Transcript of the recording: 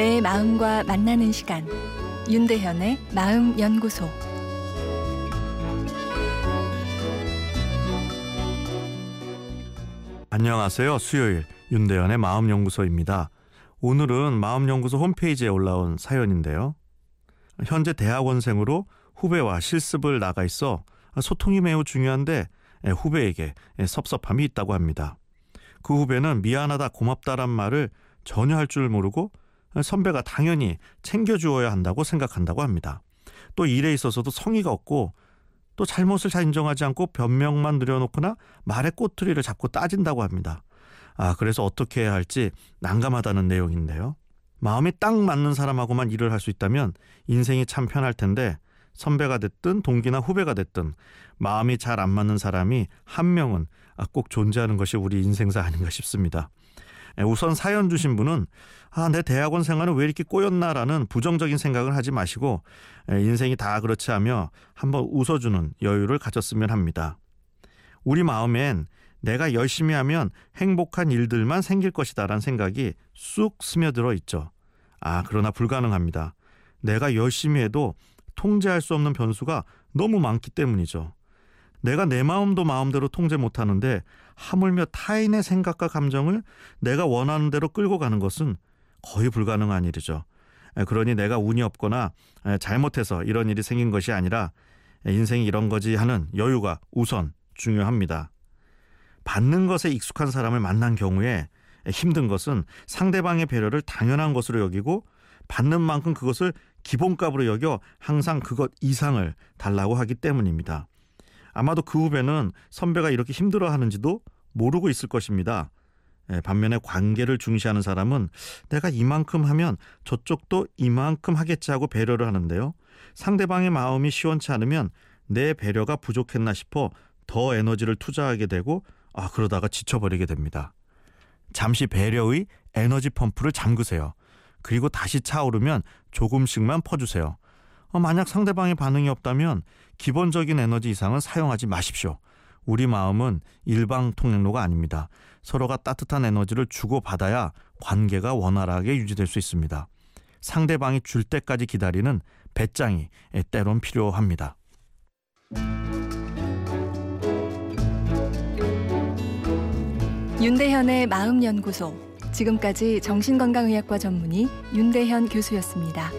내 마음과 만나는 시간 윤대현의 마음 연구소 안녕하세요. 수요일 윤대현의 마음 연구소입니다. 오늘은 마음 연구소 홈페이지에 올라온 사연인데요. 현재 대학원생으로 후배와 실습을 나가 있어 소통이 매우 중요한데 후배에게 섭섭함이 있다고 합니다. 그 후배는 미안하다 고맙다란 말을 전혀 할 줄 모르고 선배가 당연히 챙겨주어야 한다고 생각한다고 합니다. 또 일에 있어서도 성의가 없고 또 잘못을 잘 인정하지 않고 변명만 늘여놓거나 말의 꼬투리를 잡고 따진다고 합니다. 아, 그래서 어떻게 해야 할지 난감하다는 내용인데요. 마음이 딱 맞는 사람하고만 일을 할 수 있다면 인생이 참 편할 텐데 선배가 됐든 동기나 후배가 됐든 마음이 잘 안 맞는 사람이 한 명은 꼭 존재하는 것이 우리 인생사 아닌가 싶습니다. 우선 사연 주신 분은 아, 내 대학원 생활은 왜 이렇게 꼬였나라는 부정적인 생각을 하지 마시고 인생이 다 그렇지 하며 한번 웃어주는 여유를 가졌으면 합니다. 우리 마음엔 내가 열심히 하면 행복한 일들만 생길 것이다라는 생각이 쑥 스며들어 있죠. 아, 그러나 불가능합니다. 내가 열심히 해도 통제할 수 없는 변수가 너무 많기 때문이죠. 내가 내 마음도 마음대로 통제 못하는데 하물며 타인의 생각과 감정을 내가 원하는 대로 끌고 가는 것은 거의 불가능한 일이죠. 그러니 내가 운이 없거나 잘못해서 이런 일이 생긴 것이 아니라 인생이 이런 거지 하는 여유가 우선 중요합니다. 받는 것에 익숙한 사람을 만난 경우에 힘든 것은 상대방의 배려를 당연한 것으로 여기고 받는 만큼 그것을 기본값으로 여겨 항상 그것 이상을 달라고 하기 때문입니다. 아마도 그 후배는 선배가 이렇게 힘들어 하는지도 모르고 있을 것입니다. 예, 반면에 관계를 중시하는 사람은 내가 이만큼 하면 저쪽도 이만큼 하겠지 하고 배려를 하는데요. 상대방의 마음이 시원치 않으면 내 배려가 부족했나 싶어 더 에너지를 투자하게 되고 아 그러다가 지쳐버리게 됩니다. 잠시 배려의 에너지 펌프를 잠그세요. 그리고 다시 차오르면 조금씩만 퍼주세요. 어, 만약 상대방의 반응이 없다면 기본적인 에너지 이상은 사용하지 마십시오. 우리 마음은 일방 통행로가 아닙니다. 서로가 따뜻한 에너지를 주고받아야 관계가 원활하게 유지될 수 있습니다. 상대방이 줄 때까지 기다리는 배짱이 때론 필요합니다. 윤대현의 마음연구소 지금까지 정신건강의학과 전문의 윤대현 교수였습니다.